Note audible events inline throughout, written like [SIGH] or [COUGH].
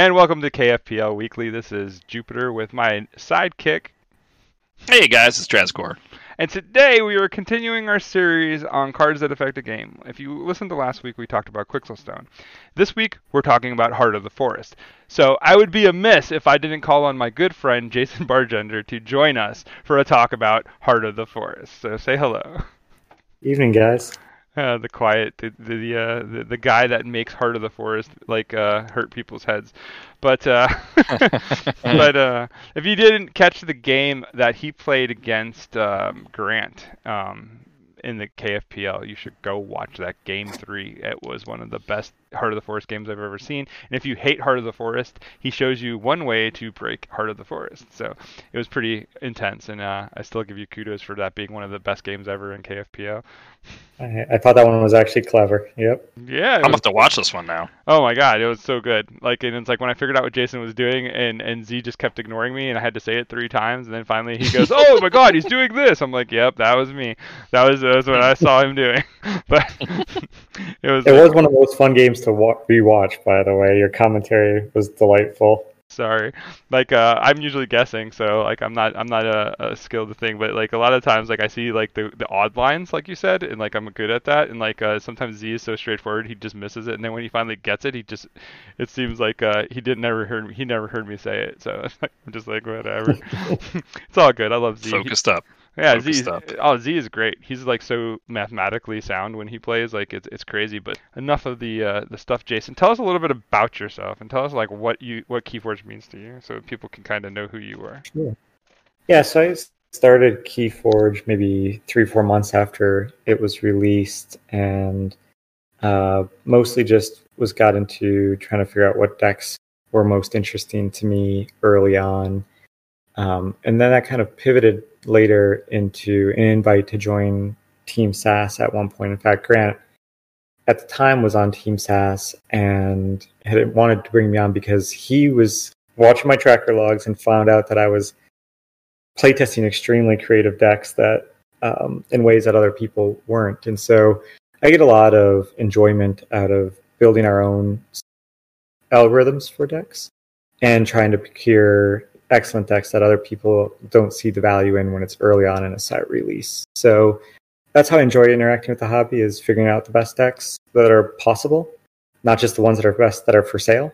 And welcome to KFPL Weekly. This is Jupiter with my sidekick. Hey guys, it's Drazcor. And today we are continuing our series on cards that affect a game. If you listened to last week, we talked about Quixelstone. This week, we're talking about Heart of the Forest. So I would be amiss if I didn't call on my good friend Jason [LAUGHS] Bargender to join us for a talk about Heart of the Forest. So say hello. Evening, guys. Uh, the quiet, the the, uh, the, the guy that makes Heart of the Forest like uh, hurt people's heads, but uh, [LAUGHS] but uh, if you didn't catch the game that he played against um, Grant um, in the KFPL, you should go watch that game three. It was one of the best Heart of the Forest games I've ever seen. And if you hate Heart of the Forest, he shows you one way to break Heart of the Forest. So it was pretty intense, and uh, I still give you kudos for that being one of the best games ever in KFPL. I, I thought that one was actually clever. Yep. Yeah, I'm gonna have to watch this one now. Oh my god, it was so good. Like, and it's like when I figured out what Jason was doing, and and Z just kept ignoring me, and I had to say it three times, and then finally he goes, [LAUGHS] "Oh my god, he's doing this." I'm like, "Yep, that was me. That was that was what I saw him doing." [LAUGHS] but [LAUGHS] it was. It was one of the most fun games to wa- rewatch. By the way, your commentary was delightful sorry like uh i'm usually guessing so like i'm not i'm not a, a skilled thing but like a lot of times like i see like the the odd lines like you said and like i'm good at that and like uh sometimes z is so straightforward he just misses it and then when he finally gets it he just it seems like uh he didn't never heard me he never heard me say it so [LAUGHS] i'm just like whatever it's all good i love z focused he, up yeah, Z. Oh, Z is great. He's like so mathematically sound when he plays. Like it's it's crazy. But enough of the uh, the stuff, Jason. Tell us a little bit about yourself and tell us like what you what Keyforge means to you, so people can kind of know who you are. Sure. Yeah. So I started Keyforge maybe three four months after it was released, and uh, mostly just was got into trying to figure out what decks were most interesting to me early on. Um, and then that kind of pivoted later into an invite to join Team SAS at one point. In fact, Grant at the time was on Team SAS and had wanted to bring me on because he was watching my tracker logs and found out that I was playtesting extremely creative decks that um, in ways that other people weren't. And so I get a lot of enjoyment out of building our own algorithms for decks and trying to procure excellent decks that other people don't see the value in when it's early on in a set release. So that's how I enjoy interacting with the hobby is figuring out the best decks that are possible, not just the ones that are best that are for sale,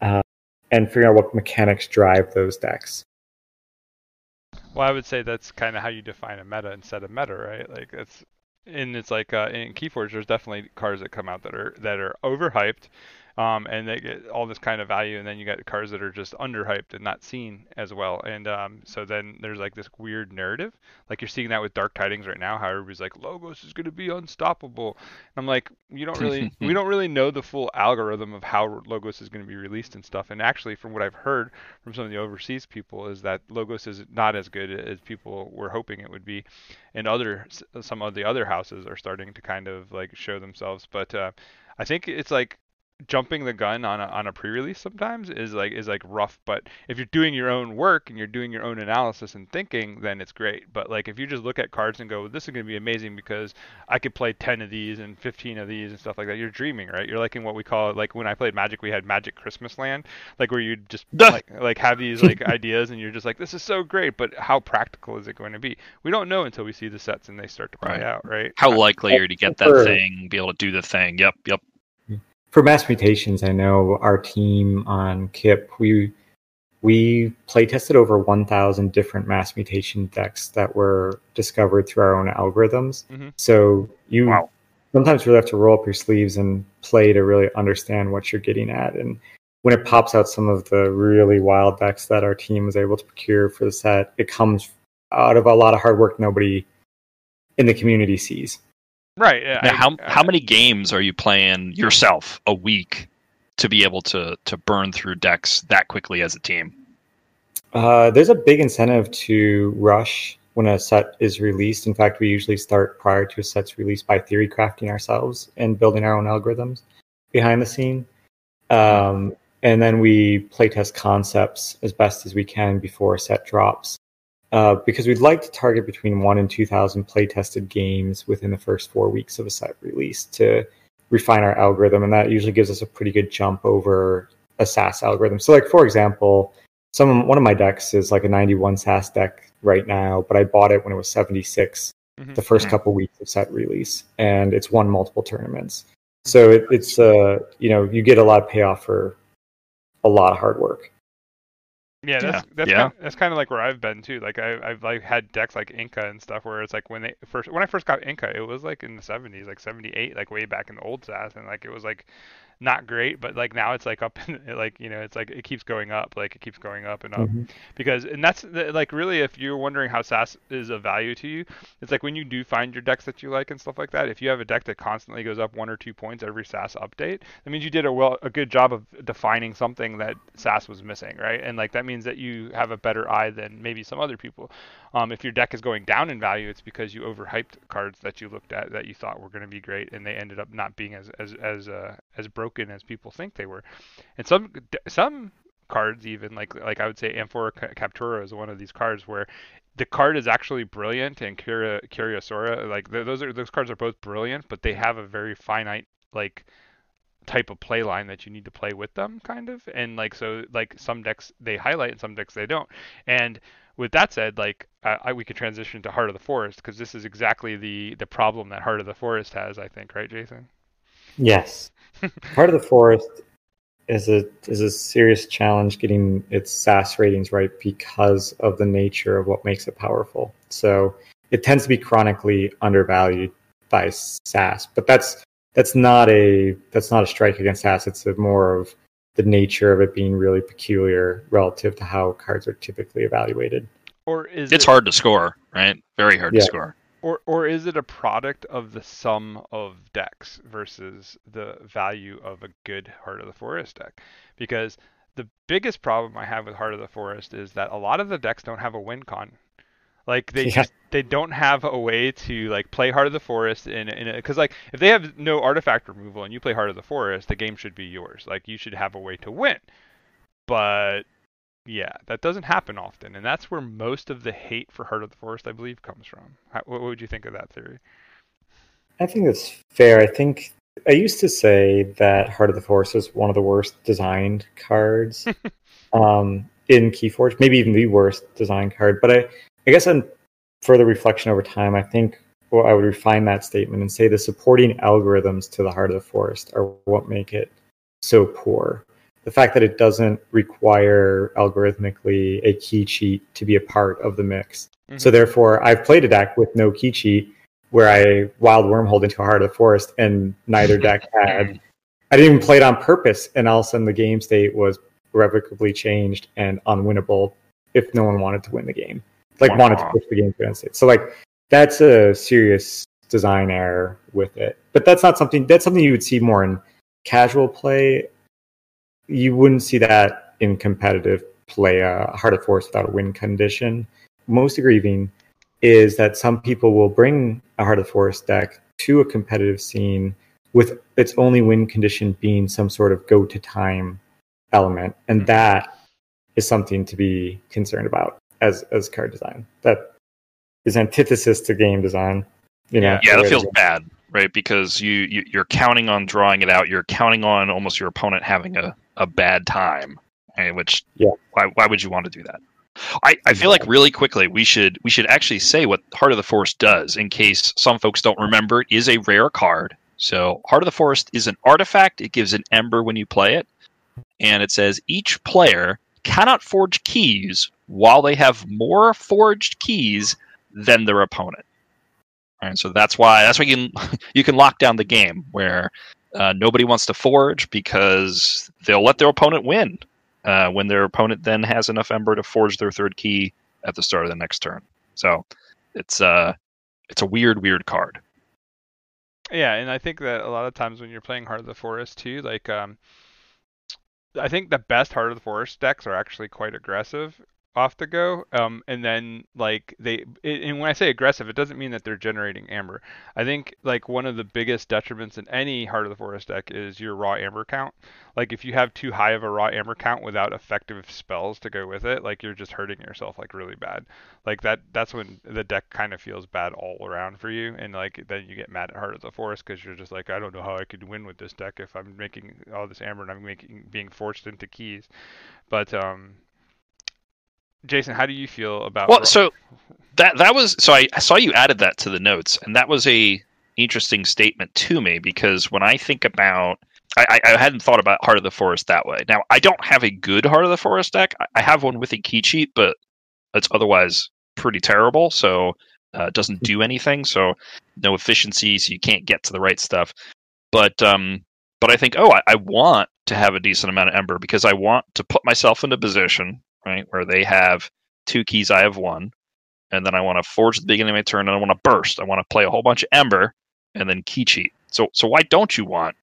uh, and figuring out what mechanics drive those decks. Well, I would say that's kind of how you define a meta instead of meta, right? Like it's and it's like uh, in Keyforge, there's definitely cards that come out that are that are overhyped um, and they get all this kind of value, and then you got cars that are just underhyped and not seen as well, and um, so then there's like this weird narrative, like you're seeing that with Dark Tidings right now, how everybody's like Logos is going to be unstoppable. I'm like, you don't really, [LAUGHS] we don't really know the full algorithm of how Logos is going to be released and stuff, and actually, from what I've heard from some of the overseas people, is that Logos is not as good as people were hoping it would be, and other some of the other houses are starting to kind of like show themselves, but. Uh, I think it's like jumping the gun on a, on a pre-release sometimes is like is like rough but if you're doing your own work and you're doing your own analysis and thinking then it's great. But like if you just look at cards and go this is going to be amazing because i could play 10 of these and 15 of these and stuff like that you're dreaming right? You're like in what we call it like when i played magic we had magic christmas land like where you just like like have these like [LAUGHS] ideas and you're just like this is so great but how practical is it going to be? We don't know until we see the sets and they start to play right. out right? How uh, likely are you to get that thing be able to do the thing? Yep yep for mass mutations, I know our team on KIP, we we play tested over 1,000 different mass mutation decks that were discovered through our own algorithms. Mm-hmm. So you wow. sometimes really have to roll up your sleeves and play to really understand what you're getting at. And when it pops out some of the really wild decks that our team was able to procure for the set, it comes out of a lot of hard work nobody in the community sees. Right. Yeah, now, I, how I, how many games are you playing yourself a week to be able to to burn through decks that quickly as a team? Uh, there's a big incentive to rush when a set is released. In fact, we usually start prior to a set's release by theory crafting ourselves and building our own algorithms behind the scene. Um, and then we playtest concepts as best as we can before a set drops uh, because we'd like to target between one and 2,000 play tested games within the first four weeks of a set release to refine our algorithm. And that usually gives us a pretty good jump over a SAS algorithm. So, like for example, some one of my decks is like a 91 SAS deck right now, but I bought it when it was 76 Mhm. the 1st Mhm. couple weeks of set release, and it's won multiple tournaments. So it, it's uh you know you get a lot of payoff for a lot of hard work. Yeah, that's that's yeah. Kind, that's kind of like where I've been too. Like I, I've like had decks like Inca and stuff where it's like when they first when I first got Inca, it was like in the 70s, like 78, like way back in the old SAS, and like it was like not great, but like now it's like up, [LAUGHS] in, like you know, it's like it keeps going up, like it keeps going up and up Mhm. because and that's the, like really if you're wondering how SAS is of value to you, it's like when you do find your decks that you like and stuff like that. If you have a deck that constantly goes up one or two points every SAS update, that means you did a well a good job of defining something that SAS was missing, right? And like that means that you have a better eye than maybe some other people. Um, if your deck is going down in value, it's because you overhyped cards that you looked at that you thought were going to be great, and they ended up not being as as as uh, as broken as people think they were. And some some cards even like like I would say Amphora Captura is one of these cards where the card is actually brilliant and Curia Curiosora like those are those cards are both brilliant, but they have a very finite like type of play line that you need to play with them kind of. And like so like some decks they highlight and some decks they don't. And with that said like I we could transition to heart of the forest because this is exactly the the problem that heart of the forest has i think right jason? Yes, [LAUGHS] heart of the forest is a is a serious challenge getting its SAS ratings right because of the nature of what makes it powerful. So it tends to be chronically undervalued by SAS, but that's that's not a that's not a strike against SAS. It's a more of the nature of it being really peculiar relative to how cards are typically evaluated. or is It's it, hard to score, right? Very hard Yeah. to score. Or or is it a product of the sum of decks versus the value of a good Heart of the Forest deck? Because the biggest problem I have with Heart of the Forest is that a lot of the decks don't have a win con. Like they Yeah. just they don't have a way to like play Heart of the Forest in in because like if they have no artifact removal and you play Heart of the Forest, the game should be yours. Like you should have a way to win. But yeah, that doesn't happen often, and that's where most of the hate for Heart of the Forest, I believe, comes from. How, what would you think of that theory? I think that's fair. I think I used to say that Heart of the Forest is one of the worst designed cards [LAUGHS] um, in Keyforge, maybe even the worst designed card. But I, I guess on further reflection over time, I think well, I would refine that statement and say the supporting algorithms to the Heart of the Forest are what make it so poor. The fact that it doesn't require algorithmically a key cheat to be a part of the mix. So mm-hmm. therefore, I've played a deck with no key cheat where I wild wormhole into a heart of the forest, and neither deck [LAUGHS] had. I didn't even play it on purpose, and all of a sudden the game state was irrevocably changed and unwinnable if no one wanted to win the game, like wanted to push the game to end state. So like that's a serious design error with it. But that's not something that's something you would see more in casual play. You wouldn't see that in competitive play. Uh, Heart of Forest without a win condition. Most aggrieving is that some people will bring a Heart of Forest deck to a competitive scene with its only win condition being some sort of go to time element, and Mhm. that is something to be concerned about as as card design. That is antithesis to game design. You know, Yeah, that feels bad, right? Because you, you you're counting on drawing it out. You're counting on almost your opponent having a, a bad time, right? which Yeah. why why would you want to do that? I, I feel like really quickly we should we should actually say what Heart of the Forest does in case some folks don't remember. It is a rare card. So Heart of the Forest is an artifact. It gives an ember when you play it, and it says each player cannot forge keys while they have more forged keys than their opponent. All right, so that's why that's why you can [LAUGHS] you can lock down the game where uh, nobody wants to forge because they'll let their opponent win uh, when their opponent then has enough ember to forge their third key at the start of the next turn. So it's uh it's a weird weird card. Yeah, and I think that a lot of times when you're playing Heart of the Forest too, like um, I think the best Heart of the Forest decks are actually quite aggressive. Off the go. Um, and then like they, it, and when I say aggressive, it doesn't mean that they're generating amber. I think like one of the biggest detriments in any Heart of the Forest deck is your raw amber count. Like if you have too high of a raw amber count without effective spells to go with it, like you're just hurting yourself like really bad. Like that, that's when the deck kind of feels bad all around for you, and like then you get mad at Heart of the Forest because you're just like, I don't know how I could win with this deck if I'm making all this amber and I'm making being forced into keys. But um, Jason, how do you feel about? Well, so that that was so I, I saw you added that to the notes, and that was a interesting statement to me because when I think about I, I hadn't thought about Heart of the Forest that way. Now I don't have a good Heart of the Forest deck. I have one with a key cheat, but it's otherwise pretty terrible. So uh, it doesn't do anything. So no efficiency, so you can't get to the right stuff. But um, but I think, oh, I, I want to have a decent amount of Ember because I want to put myself in a position right where they have two keys, I have one, and then I want to forge the beginning of my turn, and I want to burst. I want to play a whole bunch of Ember and then key cheat. So so why don't you want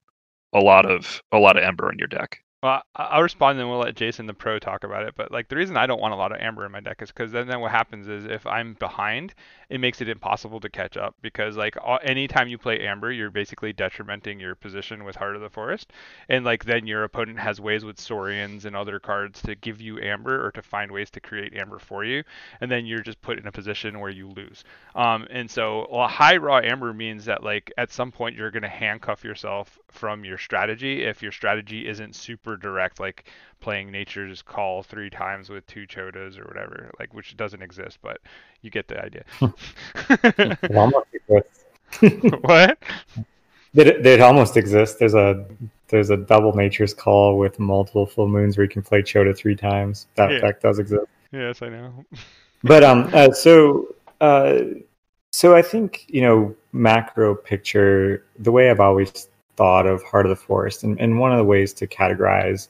a lot of a lot of Ember in your deck? Well, I'll respond and we'll let Jason the pro talk about it. But like the reason I don't want a lot of amber in my deck is because then, then what happens is if I'm behind, it makes it impossible to catch up because like anytime you play amber, you're basically detrimenting your position with Heart of the Forest, and like then your opponent has ways with Saurians and other cards to give you amber or to find ways to create amber for you, and then you're just put in a position where you lose. Um, and so well, high raw amber means that like at some point you're going to handcuff yourself from your strategy if your strategy isn't super direct, like playing Nature's Call three times with two Chotas or whatever, like which doesn't exist, but you get the idea. it [LAUGHS] almost exists. [LAUGHS] what? It, it almost exists. There's a there's a double Nature's Call with multiple full moons where you can play Chota three times. That yeah. does exist. Yes, I know. [LAUGHS] but um, uh, so uh, so I think you know macro picture. The way I've always thought of Heart of the Forest, and, and one of the ways to categorize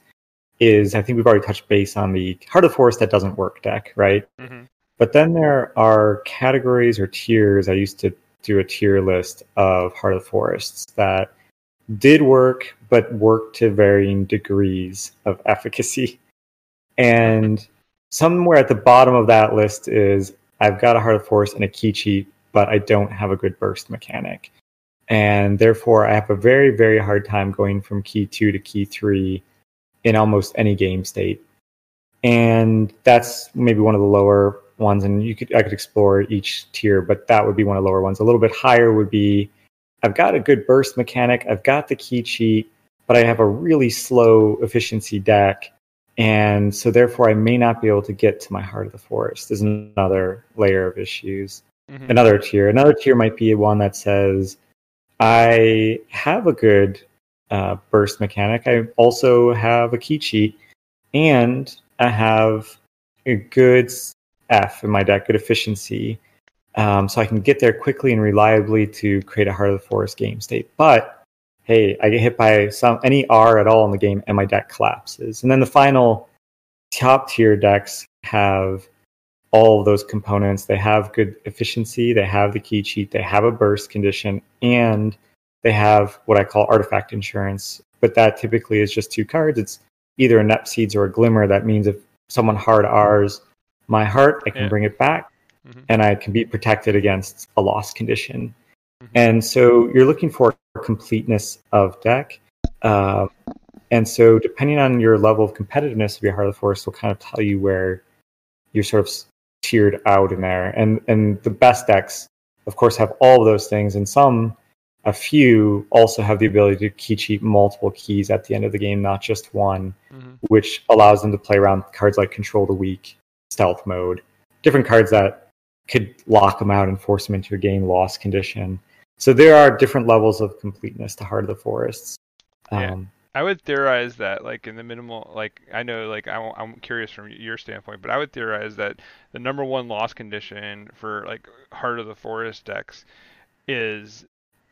is I think we've already touched base on the Heart of the Forest that doesn't work deck, right? Mm-hmm. But then there are categories or tiers. I used to do a tier list of Heart of the Forests that did work, but worked to varying degrees of efficacy. And somewhere at the bottom of that list is I've got a Heart of the Forest and a key cheat, but I don't have a good burst mechanic and therefore I have a very very hard time going from key two to key three in almost any game state. And that's maybe one of the lower ones, and you could I could explore each tier, but that would be one of the lower ones. A little bit higher would be I've got a good burst mechanic, I've got the key cheat, but I have a really slow efficiency deck. And so therefore I may not be able to get to my heart of the forest. There's another layer of issues. Mm-hmm. Another tier. Another tier might be one that says I have a good uh, burst mechanic. I also have a key cheat, and I have a good F in my deck, good efficiency, um, so I can get there quickly and reliably to create a Heart of the Forest game state. But hey, I get hit by some any R at all in the game, and my deck collapses. And then the final top tier decks have all of those components. They have good efficiency, they have the key cheat, they have a burst condition, and they have what I call artifact insurance. But that typically is just two cards. It's either a Nep Seeds or a Glimmer. That means if someone hard R's my heart, I can yeah. bring it back mm-hmm. and I can be protected against a lost condition. Mm-hmm. And so you're looking for completeness of deck. Uh, and so, depending on your level of competitiveness of your Heart of the Forest, will kind of tell you where you're sort of tiered out in there. And and the best decks, of course, have all of those things, and some, a few, also have the ability to key cheat multiple keys at the end of the game, not just one, mm-hmm. which allows them to play around cards like Control the Weak, Stealth Mode, different cards that could lock them out and force them into a game loss condition. So there are different levels of completeness to Heart of the Forests. Um, I would theorize that, like in the minimal, like I know, like I, I'm curious from your standpoint, but I would theorize that the number one loss condition for like Heart of the Forest decks is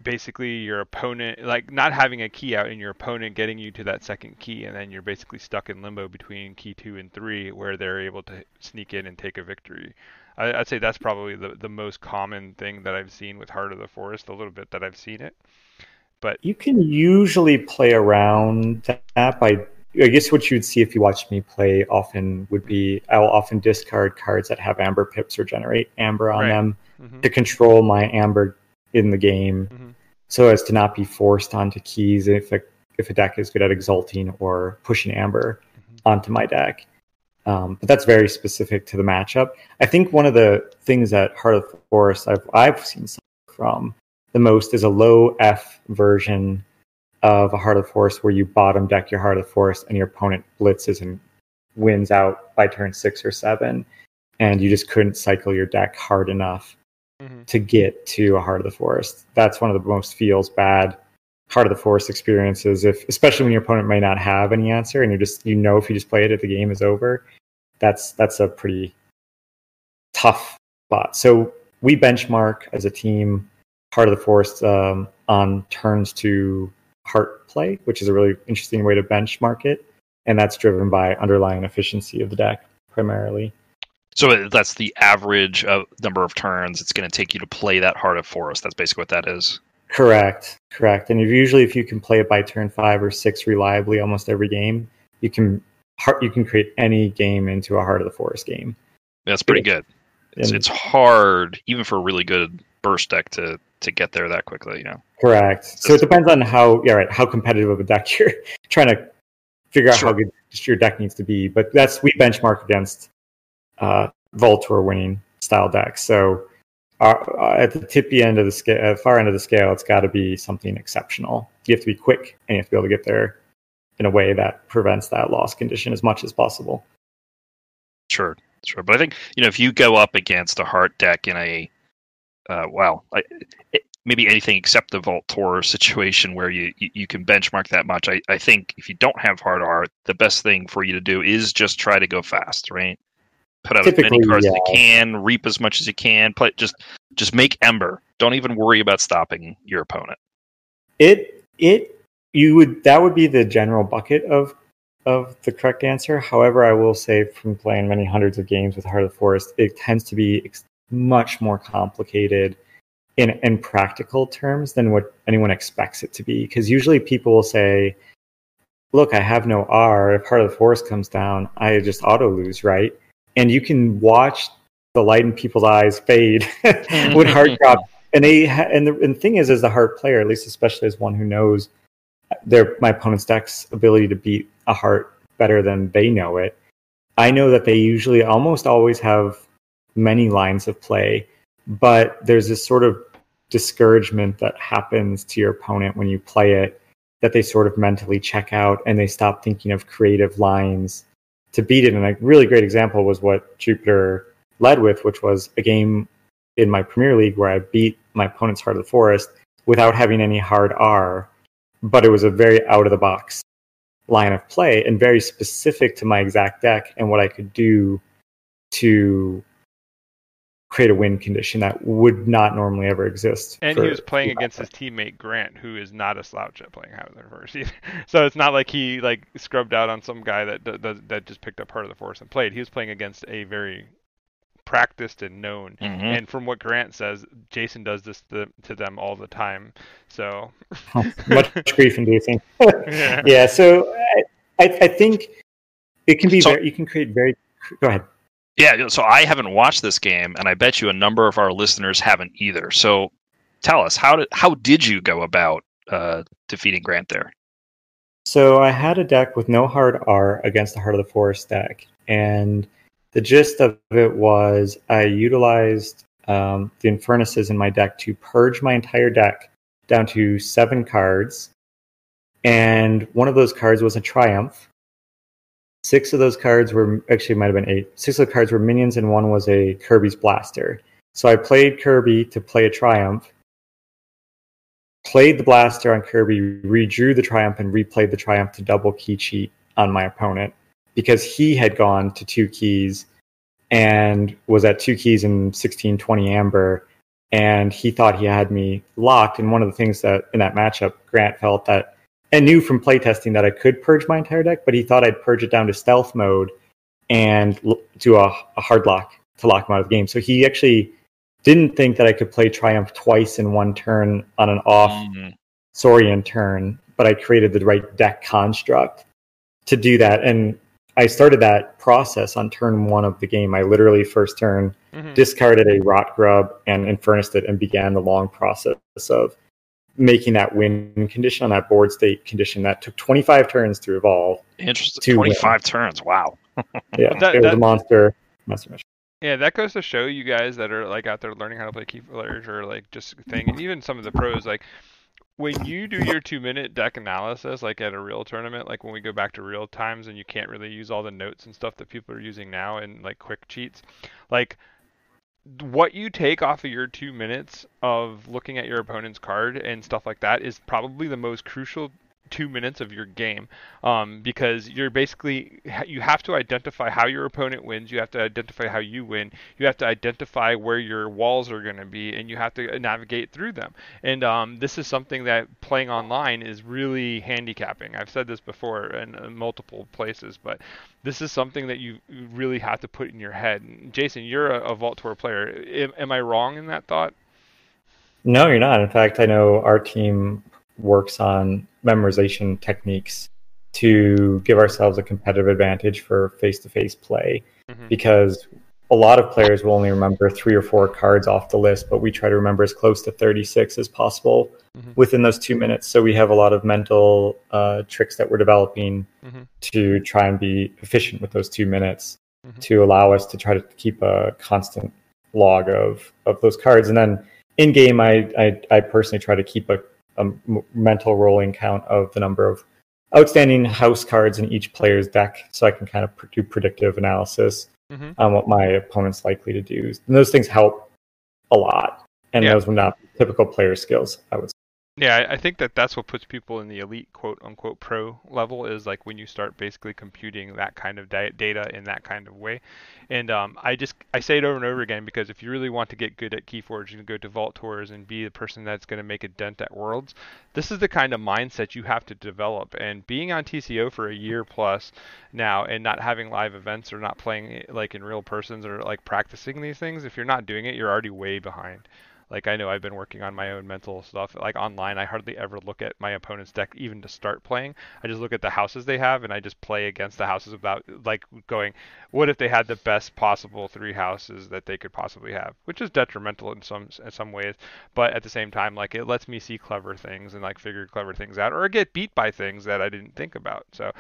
basically your opponent, like not having a key out and your opponent getting you to that second key, and then you're basically stuck in limbo between key two and three, where they're able to sneak in and take a victory. I, I'd say that's probably the the most common thing that I've seen with Heart of the Forest. A little bit that I've seen it. But you can usually play around that by I guess what you'd see if you watched me play often would be I'll often discard cards that have amber pips or generate amber on Right. them Mhm. to control my amber in the game Mhm. so as to not be forced onto keys if a, if a deck is good at exalting or pushing amber Mhm. onto my deck. Um, but that's very specific to the matchup. I think one of the things that Heart of the Forest I've, I've seen from the most is a low F version of a Heart of the Forest where you bottom deck your Heart of the Forest and your opponent blitzes and wins out by turn six or seven, and you just couldn't cycle your deck hard enough Mhm. to get to a Heart of the Forest. That's one of the most feels bad Heart of the Forest experiences. If especially when your opponent may not have any answer, and you just you know if you just play it, if the game is over. That's that's a pretty tough spot. So we benchmark as a team Heart of the Forest um, on turns to heart play, which is a really interesting way to benchmark it, and that's driven by underlying efficiency of the deck primarily. So that's the average of number of turns it's going to take you to play that Heart of Forest. That's basically what that is. Correct, correct. And if, usually, if you can play it by turn five or six reliably, almost every game, you can heart you can create any game into a Heart of the Forest game. That's pretty good. It's, And- it's hard, even for a really good burst deck, to to get there that quickly. You know. Correct. So it depends on how yeah right how competitive of a deck [LAUGHS] you're trying to figure out Sure. how good your deck needs to be. But that's we benchmark against uh, Vault Tour winning style decks. So uh, uh, at the tippy end of the scale, uh, far end of the scale, it's got to be something exceptional. You have to be quick and you have to be able to get there in a way that prevents that loss condition as much as possible. Sure, sure. But I think you know if you go up against a heart deck in a uh, well, I, it, maybe anything except the Vault Tour situation where you, you you can benchmark that much. I, I think if you don't have hard art, the best thing for you to do is just try to go fast, right? Put out as many Typically, cards as you can, reap as much as you can. Play just just make Ember. Don't even worry about stopping your opponent. It it you would that would be the general bucket of of the correct answer. However, I will say from playing many hundreds of games with Heart of the Forest, it tends to be ex- much more complicated in in practical terms than what anyone expects it to be. Because usually people will say, "Look, I have no R. If Heart of the Forest comes down, I just auto lose, right?" And you can watch the light in people's eyes fade [LAUGHS] when heart [LAUGHS] drop and they ha- and the, and the thing is as a heart player at least especially as one who knows their my opponent's deck's ability to beat a heart better than they know it i know that they usually almost always have many lines of play but there's this sort of discouragement that happens to your opponent when you play it that they sort of mentally check out and they stop thinking of creative lines. To beat it and a really great example was what jupiter led with which was a game in my Premier League where I beat my opponent's Heart of the Forest without having any hard R, but it was a very out of the box line of play and very specific to my exact deck and what I could do to create a win condition that would not normally ever exist. And for- he was playing against his teammate Grant, who is not a slouch at playing Heart of the Forest either. [LAUGHS] So it's not like he like scrubbed out on some guy that that, that just picked up Heart of the Forest and played. He was playing against a very practiced and known. Mhm. And from what Grant says, Jason does this to, to them all the time. So [LAUGHS] much [LAUGHS] grief inducing. Yeah. yeah, so I, I, I think it can be So- very, you can create very, go ahead. Yeah, so I haven't watched this game, and I bet you a number of our listeners haven't either. So tell us how did how did you go about uh, defeating Grant there? So I had a deck with no hard R against the Heart of the Forest deck, and the gist of it was I utilized um, the Infurnaces in my deck to purge my entire deck down to seven cards, and one of those cards was a Triumph. Six of those cards were actually might have been eight. Six of the cards were minions, and one was a Kirby's Blaster. So I played Kirby to play a Triumph, played the blaster on Kirby, redrew the Triumph, and replayed the Triumph to double key cheat on my opponent because he had gone to two keys and was at two keys in 16 20 Amber. And he thought he had me locked. And one of the things that in that matchup, Grant felt that and knew from playtesting that I could purge my entire deck, but he thought I'd purge it down to stealth mode and l- do a, a hard lock to lock him out of the game. So he actually didn't think that I could play Triumph twice in one turn on an off Mm, Saurian turn, but I created the right deck construct to do that. And I started that process on turn one of the game. I literally first turn Mhm. discarded a rot grub and infurnaced it and began the long process of making that win condition on that board state condition that took 25 turns to evolve. Interesting. Two Twenty five turns. Wow. Yeah, [LAUGHS] That- it was that- a monster. monster mission. Yeah, that goes to show you guys that are like out there learning how to play keyforge or like just thing, and even some of the pros. Like when you do your two minute deck analysis, like at a real tournament, like when we go back to real times and you can't really use all the notes and stuff that people are using now and like quick cheats, like what you take off of your two minutes of looking at your opponent's card and stuff like that is probably the most crucial two minutes of your game um, because you're basically you have to identify how your opponent wins you have to identify how you win you have to identify where your walls are going to be and you have to navigate through them. And um, this is something that playing online is really handicapping. I've said this before in, uh multiple places but this is something that you you really have to put in your head. Jason you're a, a vault tour player. Am, am i wrong in that thought? No, you're not. In fact, I know our team works on memorization techniques to give ourselves a competitive advantage for face to face play Mhm. because a lot of players will only remember three or four cards off the list, but we try to remember as close to 36 as possible Mhm. within those two minutes. So we have a lot of mental uh, tricks that we're developing mm-hmm. to try and be efficient with those two minutes Mhm. to allow us to try to keep a constant log of, of those cards. And then in game, I, I, I personally try to keep a, a mental rolling count of the number of outstanding house cards in each player's deck so I can kind of do predictive analysis Mhm. on what my opponent's likely to do. And those things help a lot. And Yeah. those were not typical player skills, I would say. Yeah, I- think that that's what puts people in the elite quote unquote pro level is like when you start basically computing that kind of data in that kind of way. And um, I just I say it over and over again because if you really want to get good at Keyforge and go to Vault Tours and be the person that's going to make a dent at Worlds, this is the kind of mindset you have to develop. And being on TCO for a year plus now and not having live events or not playing like in real persons or like practicing these things, if you're not doing it, you're already way behind. Like I know I've been working on my own mental stuff. Like online, I hardly ever look at my opponent's deck even to start playing. I just look at the houses they have and I just play against the houses without like going, what if they had the best possible three houses that they could possibly have, which is detrimental in some in some ways. But at the same time, like it lets me see clever things and like figure clever things out, or get beat by things that I didn't think about. So,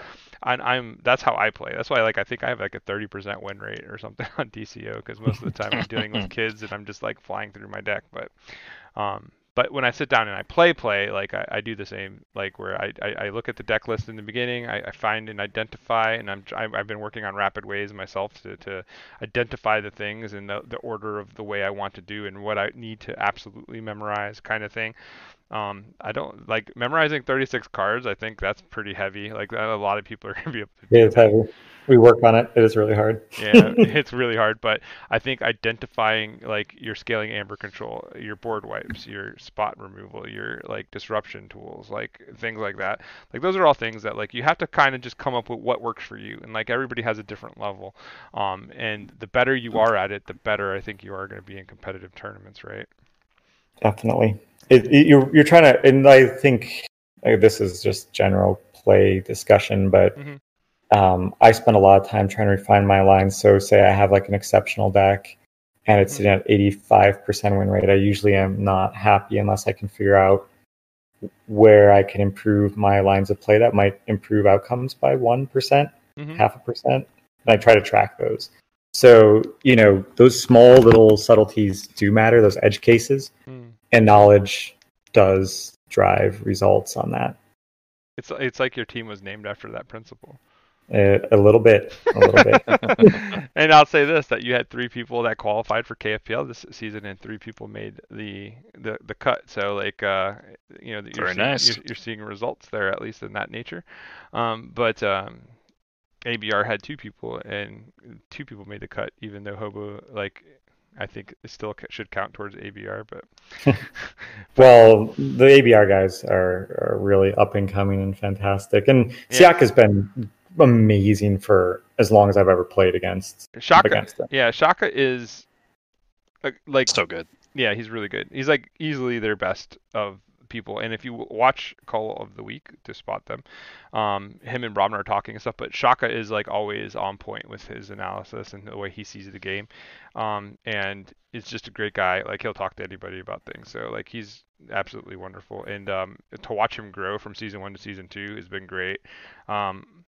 I'm, I'm that's how I play. That's why like I think I have like a 30% win rate or something [LAUGHS] on TCO because most of the time I'm dealing with [LAUGHS] kids and I'm just like flying through my deck. But um, but when I sit down and I play play, like I, I do the same, like where I, I, I look at the deck list in the beginning, I, I find and identify, and I'm I've been working on rapid ways myself to, to identify the things and the, the order of the way I want to do and what I need to absolutely memorize, kind of thing. Um, I don't like memorizing 36 cards. I think that's pretty heavy. Like a lot of people are gonna be able to do It is heavy. We work on it. It is really hard. [LAUGHS] yeah, [LAUGHS] it's really hard, but I think identifying like your scaling amber control, your board wipes, your spot removal, your like disruption tools, like things like that. Like those are all things that like you have to kind of just come up with what works for you, and like everybody has a different level. Um, and the better you are at it, the better I think you are going to be in competitive tournaments, right? Definitely. It, it- you're you're trying to, and I think like, this is just general play discussion, but Mhm. Um, I spend a lot of time trying to refine my lines. So, say I have like an exceptional deck, and it's Mhm. sitting at 85% win rate. I usually am not happy unless I can figure out where I can improve my lines of play that might improve outcomes by one percent, Mhm. half a percent, and I try to track those. So, you know, those small little subtleties do matter, those edge cases Mm. and knowledge does drive results on that It's it's like your team was named after that principle. Uh, a little bit a little bit [LAUGHS] [LAUGHS] and I'll say this: that you had three people that qualified for KFPL this season, and three people made the the, the cut. So like, uh, you know, you're Very seeing, nice. You're, you're seeing results there, at least in that nature. Um, but um, ABR had two people, and two people made the cut, even though Hobo like. I think it still should count towards ABR, but [LAUGHS] well the abr guys are, are really up and coming and fantastic and Yeah. siak has been amazing for as long as i've ever played against Shaka, against them yeah, Shaka is like so good. Yeah, he's really good. He's like easily their best of people. And if you watch Call of the Week to spot them, um, him and Bromner are talking and stuff. But Shaka is like always on point with his analysis and the way he sees the game. Um, and is just a great guy. Like he'll talk to anybody about things. So like he's absolutely wonderful. And um, to watch him grow from season one to season two has been great. Um,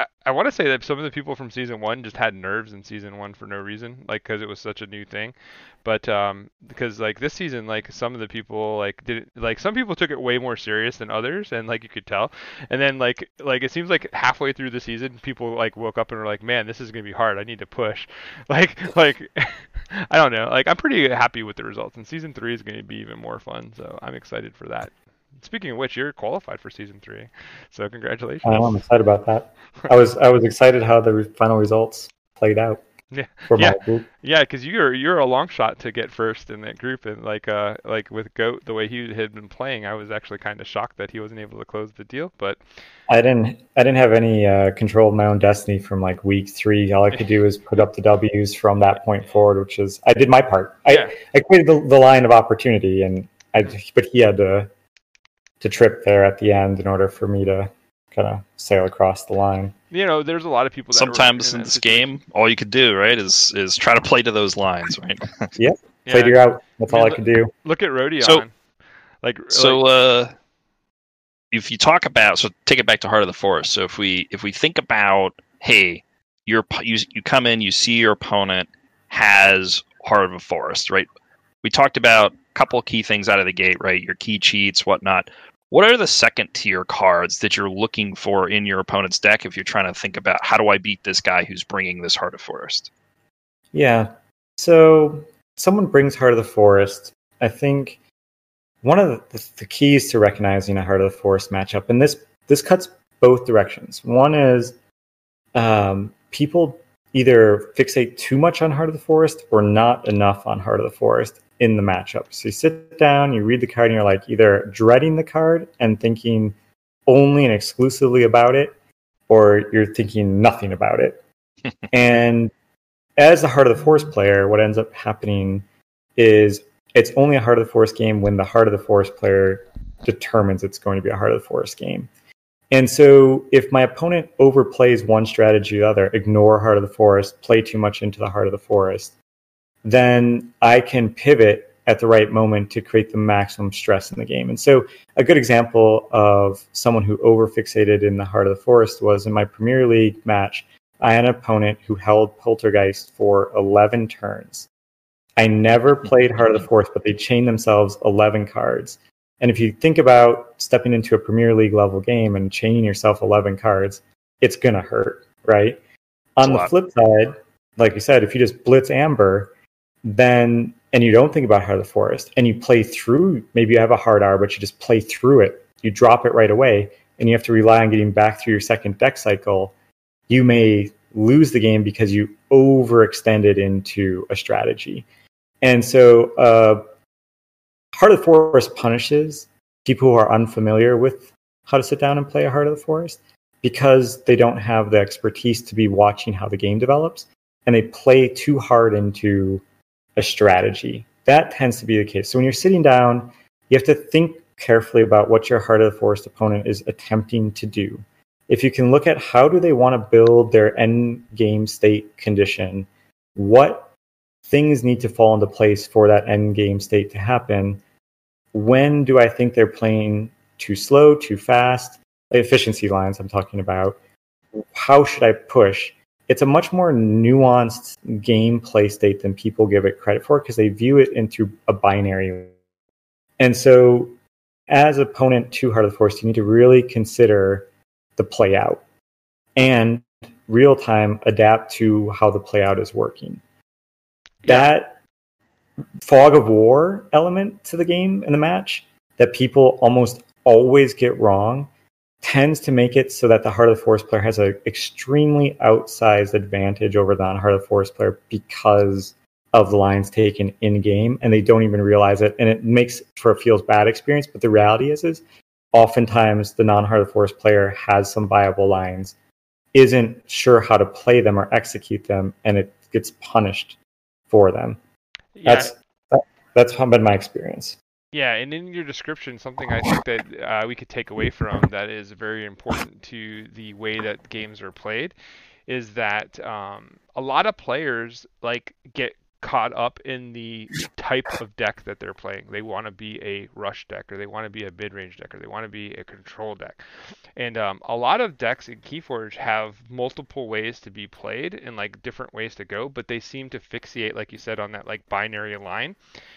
I, I want to say that some of the people from season one just had nerves in season one for no reason, like because it was such a new thing. But um, because like this season, like some of the people like did like some people took it way more serious than others, and like you could tell. And then like like it seems like halfway through the season, people like woke up and were like, man, this is gonna be hard. I need to push. [LAUGHS] Like [LAUGHS] like [LAUGHS] I don't know. Like I'm pretty happy with the results, and season three is gonna be even more fun. So I'm excited for that. Speaking of which, you're qualified for season three, so congratulations. I know, I'm excited about that. I was I was excited how the final results played out. [LAUGHS] Yeah, for yeah, yeah, because you're you're a long shot to get first in that group, and like uh like with Goat, the way he had been playing, I was actually kind of shocked that he wasn't able to close the deal. But I didn't I didn't have any uh, control of my own destiny from like week three. All I could do was put up the W's from that point forward, which is I did my part. I Yeah. I created the, the line of opportunity, and I but he had to to trip there at the end in order for me to kind of sail across the line. you know, there's a lot of people. That Sometimes in that this situation. game, all you could do, right, is is try to play to those lines, right? yep. [LAUGHS] Yeah. Figure out that's I mean, all I could do. Look at Rodion. So- like So, like, uh, if you talk about, so take it back to Heart of the Forest. So if we if we think about, hey, your op- you you come in, you see your opponent has Heart of the Forest, right? We talked about a couple of key things out of the gate, right? Your key cheats, whatnot. What are the second tier cards that you're looking for in your opponent's deck if you're trying to think about how do I beat this guy who's bringing this Heart of Forest? Yeah. So someone brings Heart of the Forest. I think one of the, the, keys to recognizing a Heart of the Forest matchup, and this this cuts both directions. One is um, people either fixate too much on Heart of the Forest or not enough on Heart of the Forest in the matchup. So you sit down, you read the card, and you're like either dreading the card and thinking only and exclusively about it, or you're thinking nothing about it. [LAUGHS] and as the Heart of the Forest player, what ends up happening is it's only a Heart of the Forest game when the Heart of the Forest player determines it's going to be a Heart of the Forest game. And so if my opponent overplays one strategy or the other, ignore Heart of the Forest, play too much into the Heart of the Forest, then I can pivot at the right moment to create the maximum stress in the game. And so a good example of someone who overfixated in the Heart of the Forest was in my Premier League match. I had an opponent who held Poltergeist for 11 turns. I never played Heart of the Forest, but they chained themselves 11 cards. And if you think about stepping into a Premier League level game and chaining yourself 11 cards, it's going to hurt, right? On the flip side, like you said, if you just blitz Amber, then and you don't think about Heart of the Forest and you play through, maybe you have a hard R but you just play through it, you drop it right away, and you have to rely on getting back through your second deck cycle, you may lose the game because you overextended into a strategy. And so, uh, Heart of the Forest punishes people who are unfamiliar with how to sit down and play a Heart of the Forest because they don't have the expertise to be watching how the game develops and they play too hard into a strategy. That tends to be the case. So when you're sitting down, you have to think carefully about what your Heart of the Forest opponent is attempting to do. If you can look at how do they want to build their end game state condition, what things need to fall into place for that end game state to happen, when do I think they're playing too slow, too fast, efficiency lines I'm talking about, how should I push? It's a much more nuanced gameplay state than people give it credit for because they view it into a binary. And so, as opponent to Heart of the Forest, you need to really consider the play out and real time adapt to how the play out is working. That fog of war element to the game in the match that people almost always get wrong tends to make it so that the Heart of the Forest player has an extremely outsized advantage over the non Heart of the Forest player because of the lines taken in game and they don't even realize it and it makes for a feels bad experience but the reality is is oftentimes the non Heart of the Forest player has some viable lines isn't sure how to play them or execute them and it gets punished for them. Yeah, that's that, that's been my experience Yeah, and in your description, something I think that uh, we could take away from that is very important to the way that games are played is that um, a lot of players like get caught up in the type of deck that they're playing. They want to be a rush deck, or they want to be a mid-range deck, or they want to be a control deck. And um, a lot of decks in Keyforge have multiple ways to be played and like different ways to go, but they seem to fixate, like you said, on that like binary line.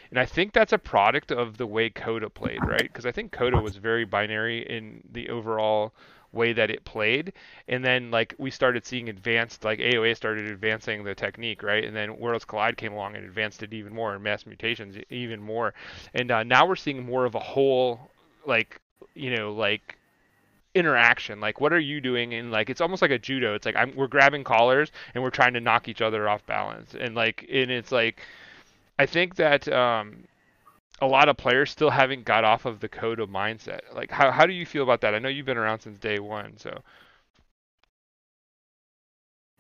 And I think that's a product of the way CotA played, right? Because I think CotA was very binary in the overall way that it played. And then like we started seeing advanced like aoa started advancing the technique right? And then worlds collide came along and advanced it even more and mass mutations even more. And uh, now we're seeing more of a whole like you know like interaction. Like what are you doing? And like it's almost like a judo. It's like I'm, we're grabbing collars and we're trying to knock each other off balance. And like and it's like i think that um a lot of players still haven't got off of the CotA mindset. Like, how how do you feel about that? I know you've been around since day one, so.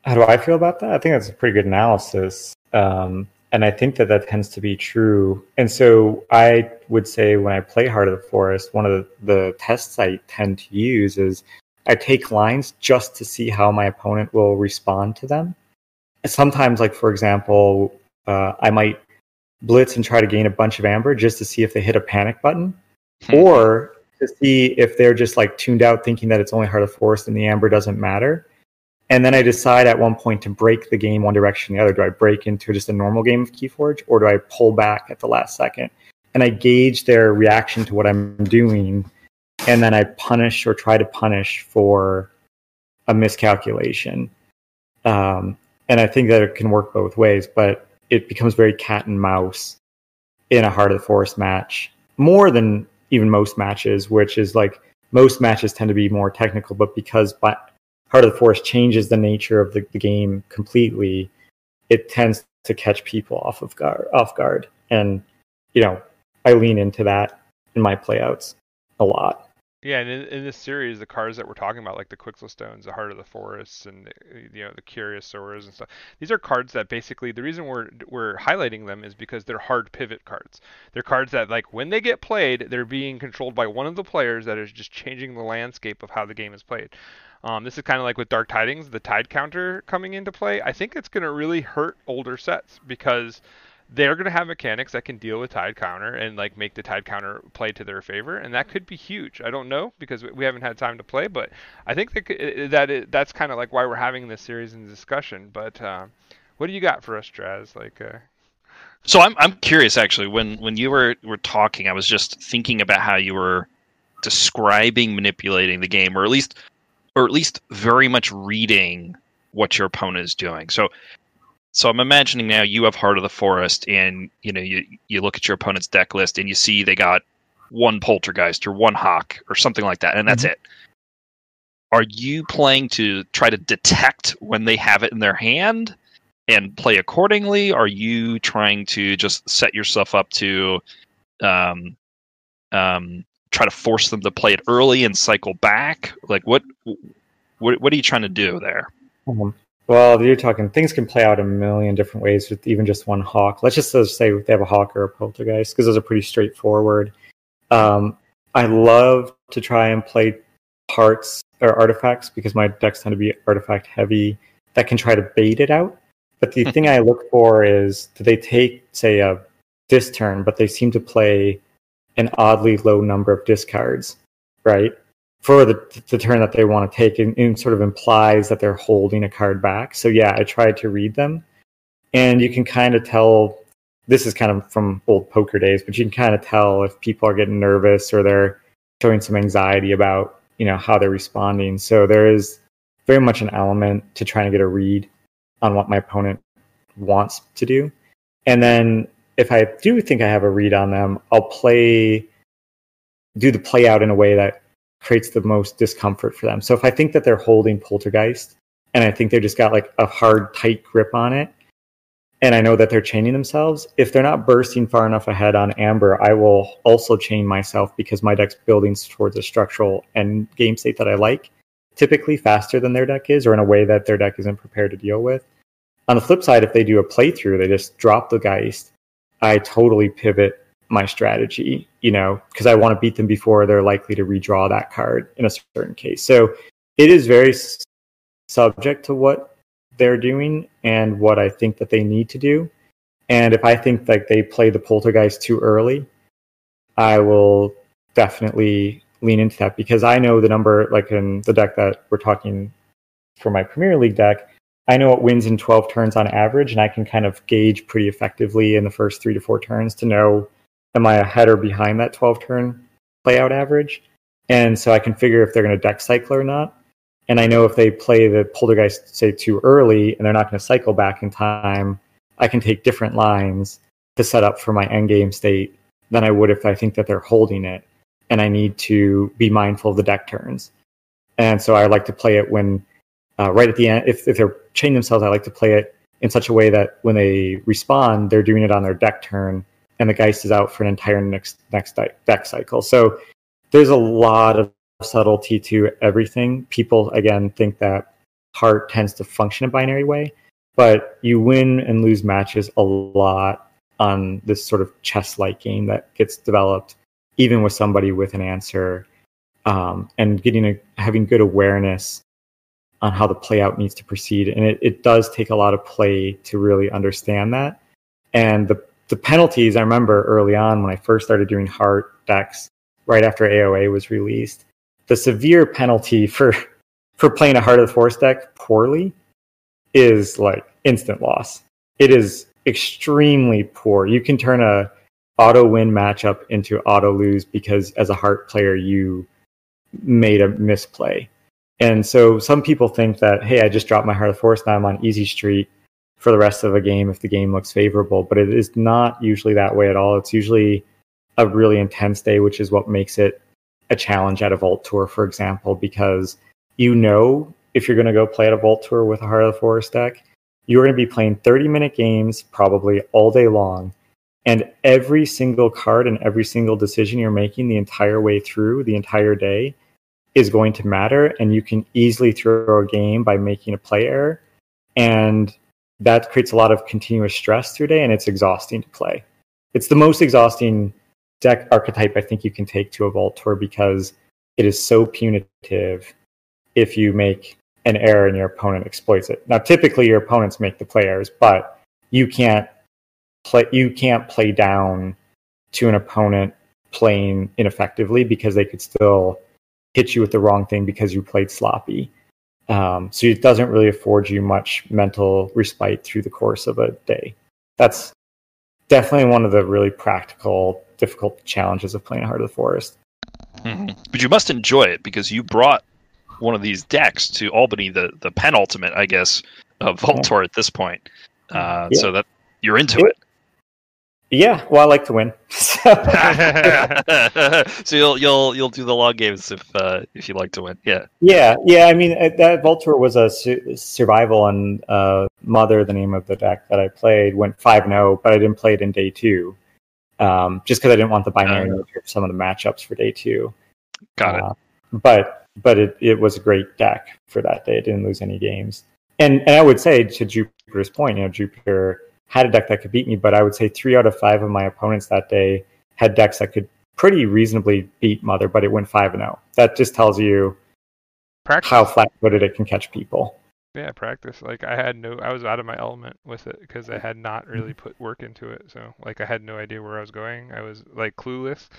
How do I feel about that? I think that's a pretty good analysis, um, and I think that that tends to be true. And so I would say when I play Heart of the Forest, one of the, the tests I tend to use is I take lines just to see how my opponent will respond to them. Sometimes, like for example, uh, I might blitz and try to gain a bunch of amber just to see if they hit a panic button, hmm. or to see if they're just like tuned out, thinking that it's only Heart of Forest and the amber doesn't matter. And then I decide at one point to break the game one direction or the other. Do I break into just a normal game of Keyforge, or do I pull back at the last second? And I gauge their reaction to what I'm doing, and then I punish or try to punish for a miscalculation. Um, and I think that it can work both ways. But it becomes very cat and mouse in a Heart of the Forest match, more than even most matches, which is like most matches tend to be more technical, but because Heart of the Forest changes the nature of the, the game completely, it tends to catch people off of guard, off guard. And you know, I lean into that in my playouts a lot. Yeah, and in, in, this series, the cards that we're talking about, like the Quixelstones, the Heart of the Forests, and you know the Curious Sores and stuff, these are cards that basically the reason we're we're highlighting them is because they're hard pivot cards. They're cards that like when they get played, they're being controlled by one of the players that is just changing the landscape of how the game is played. Um, this is kind of like with Dark Tidings, the Tide counter coming into play. I think it's going to really hurt older sets because they're going to have mechanics that can deal with tide counter and like make the tide counter play to their favor and that could be huge. I don't know because we haven't had time to play but i think that that is, that's kind of like why we're having this series and discussion. But uh, what do you got for us Draz? like uh... so i'm i'm curious actually. When when you were were talking i was just thinking about how you were describing manipulating the game or at least or at least very much reading what your opponent is doing. So so I'm imagining now you have Heart of the Forest, and you know you you look at your opponent's deck list, and you see they got one Poltergeist or one Hawk or something like that, and that's mm-hmm. it. Are you playing to try to detect when they have it in their hand and play accordingly? Are you trying to just set yourself up to um, um, try to force them to play it early and cycle back? Like what what what are you trying to do there? Um, well, you're talking things can play out a million different ways with even just one hawk. Let's just say they have a hawk or a poltergeist because those are pretty straightforward. Um, I love to try and play parts or artifacts because my decks tend to be artifact heavy that can try to bait it out. But the thing I look for is do they take, say, a this turn, but they seem to play an oddly low number of discards, right? For the, the turn that they want to take and, and, sort of implies that they're holding a card back. So yeah, I tried to read them and you can kind of tell this is kind of from old poker days, but you can kind of tell if people are getting nervous or they're showing some anxiety about, you know, how they're responding. So there is very much an element to trying to get a read on what my opponent wants to do. And then if I do think I have a read on them, I'll play do the play out in a way that creates the most discomfort for them. So if I think that they're holding poltergeist and I think they just got like a hard, tight grip on it, and I know that they're chaining themselves, if they're not bursting far enough ahead on amber, I will also chain myself because my deck's building towards a structural and game state that I like, typically faster than their deck is, or in a way that their deck isn't prepared to deal with. On the flip side, if they do a playthrough, they just drop the Geist, I totally pivot my strategy, you know, because I want to beat them before they're likely to redraw that card in a certain case. So it is very subject to what they're doing and what I think that they need to do. And if I think like they play the poltergeist too early, I will definitely lean into that because I know the number, like in the deck that we're talking for my Premier League deck, I know it wins in 12 turns on average, and I can kind of gauge pretty effectively in the first three to four turns to know am I ahead or behind that 12 turn playout average. And so I can figure if they're going to deck cycle or not. And I know if they play the poltergeist, say, too early and they're not going to cycle back in time, I can take different lines to set up for my endgame state than I would if I think that they're holding it and I need to be mindful of the deck turns. And so I like to play it when uh, right at the end, if, if they're chaining themselves, I like to play it in such a way that when they respond, they're doing it on their deck turn and the Geist is out for an entire next next deck cycle. So there's a lot of subtlety to everything. People again think that heart tends to function a binary way, but you win and lose matches a lot on this sort of chess-like game that gets developed, even with somebody with an answer, um, and getting a having good awareness on how the play out needs to proceed. And it, it does take a lot of play to really understand that. And the the penalties I remember early on when I first started doing heart decks right after AOA was released, the severe penalty for [LAUGHS] for playing a Heart of the Forest deck poorly is like instant loss. It is extremely poor. You can turn a auto win matchup into auto lose because as a heart player you made a misplay. And so some people think that, hey, I just dropped my Heart of the Forest now I'm on easy street for the rest of a game if the game looks favorable. But it is not usually that way at all. It's usually a really intense day, which is what makes it a challenge at a Vault Tour, for example, because you know if you're going to go play at a Vault Tour with a Heart of the Forest deck, you're going to be playing 30 minute games probably all day long. And every single card and every single decision you're making the entire way through, the entire day, is going to matter. And you can easily throw a game by making a play error. And that creates a lot of continuous stress through day and it's exhausting to play. It's the most exhausting deck archetype I think you can take to a Vault Tour because it is so punitive if you make an error and your opponent exploits it. Now typically your opponents make the play errors, but you can't play you can't play down to an opponent playing ineffectively because they could still hit you with the wrong thing because you played sloppy. Um, so it doesn't really afford you much mental respite through the course of a day. That's definitely one of the really practical, difficult challenges of playing Heart of the Forest. Mm-hmm. But you must enjoy it because you brought one of these decks to Albany, the the penultimate, I guess, of Vault Tour at this point. Uh, yeah. So that you're into it. Yeah, well, I like to win. [LAUGHS] [LAUGHS] so you'll you'll you'll do the long games if uh, if you like to win. Yeah. Yeah, yeah. I mean, uh, that Vault Tour was a su- survival, and uh, Mother, the name of the deck that I played, went five zero, but I didn't play it in day two, um, just because I didn't want the binary uh, nature of some of the matchups for day two. Got it. Uh, but but it, it was a great deck for that day. It didn't lose any games, and and I would say to Jupiter's point, you know, Jupiter had a deck that could beat me, but I would say three out of five of my opponents that day had decks that could pretty reasonably beat Mother, but it went five and zero. Oh. That just tells you Practice. how flat-footed it can catch people. Yeah, practice. Like I had no, I was out of my element with it because I had not really put work into it. So like I had no idea where I was going. I was like clueless,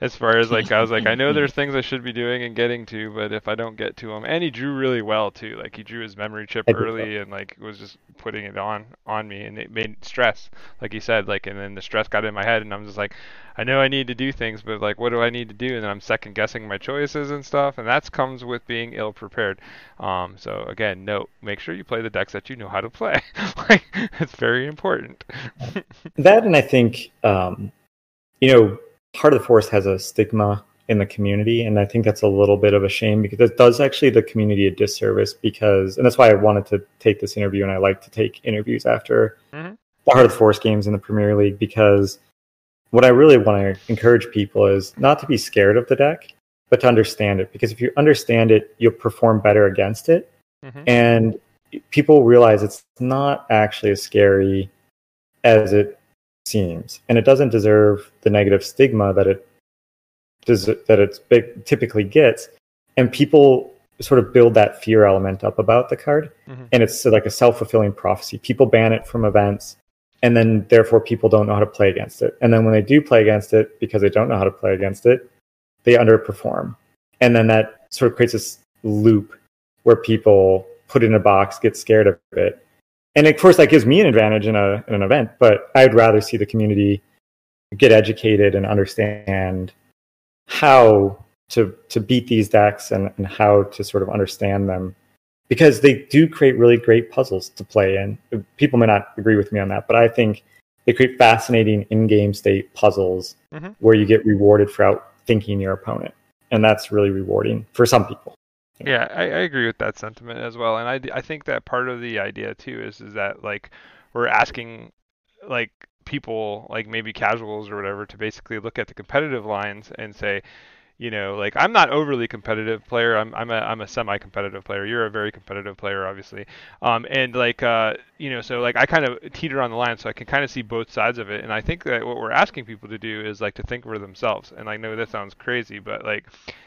as far as like I was like I know there's [LAUGHS] things I should be doing and getting to, but if I don't get to them, and he drew really well too. Like he drew his memory chip early and like was just putting it on on me, and it made stress, like he said, like and then the stress got in my head, and I'm just like, I know I need to do things, but like, what do I need to do? And then I'm second guessing my choices and stuff, and that comes with being ill prepared. Um, so again, note: make sure you play the decks that you know how to play. [LAUGHS] like, it's very important. [LAUGHS] that, and I think, um, you know, Heart of the Forest has a stigma in the community, and I think that's a little bit of a shame because it does actually the community a disservice. Because, and that's why I wanted to take this interview, and I like to take interviews after mm-hmm. the Heart of the Forest games in the Premier League because what I really want to encourage people is not to be scared of the deck, but to understand it. Because if you understand it, you'll perform better against it. Mm-hmm. And people realize it's not actually as scary as it seems, and it doesn't deserve the negative stigma that it does that it typically gets. And people sort of build that fear element up about the card, mm-hmm. and it's like a self fulfilling prophecy. People ban it from events, and then therefore people don't know how to play against it. And then when they do play against it, because they don't know how to play against it, they underperform, and then that sort of creates this loop where people put in a box, get scared of it, and of course that gives me an advantage in a in an event. But I'd rather see the community get educated and understand how to to beat these decks and, and how to sort of understand them because they do create really great puzzles to play in. People may not agree with me on that, but I think they create fascinating in-game state puzzles mm-hmm. where you get rewarded for outthinking your opponent, and that's really rewarding for some people. Yeah, I, I agree with that sentiment as well, and I, I think that part of the idea too is is that like we're asking like people like maybe casuals or whatever to basically look at the competitive lines and say you know, like I'm not overly competitive player. I'm I'm a I'm a semi-competitive player. You're a very competitive player, obviously. Um, and like uh, you know, so like I kind of teeter on the line, so I can kind of see both sides of it. And I think that what we're asking people to do is like to think for themselves. And I know that sounds crazy, but like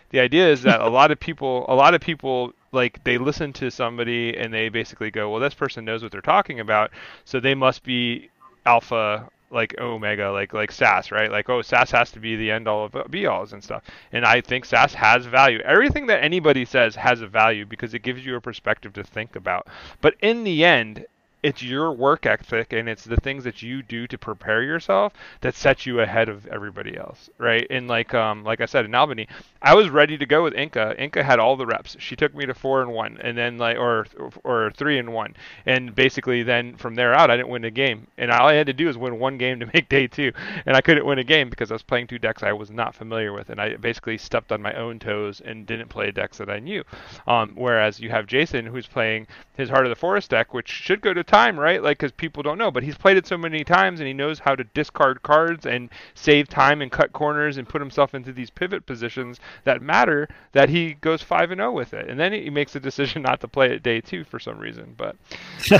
the idea is that a lot of people, a lot of people like they listen to somebody and they basically go, well, this person knows what they're talking about, so they must be alpha like oh, Omega, like like SAS, right? Like oh, SAS has to be the end all of uh, be alls and stuff. And I think SAS has value. Everything that anybody says has a value because it gives you a perspective to think about. But in the end, it's your work ethic and it's the things that you do to prepare yourself that sets you ahead of everybody else, right? And like um like I said in Albany, I was ready to go with Inca. Inca had all the reps. She took me to four and one, and then like or or three and one, and basically then from there out I didn't win a game, and all I had to do was win one game to [LAUGHS] make day two, and I couldn't win a game because I was playing two decks I was not familiar with, and I basically stepped on my own toes and didn't play decks that I knew. Um, whereas you have Jason who's playing his Heart of the Forest deck, which should go to time, right? Like, because people don't know, but he's played it so many times and he knows how to discard cards and save time and cut corners and put himself into these pivot positions that matter. That he goes five and zero oh with it, and then he makes a decision [LAUGHS] not to play it day two for some reason. But [LAUGHS]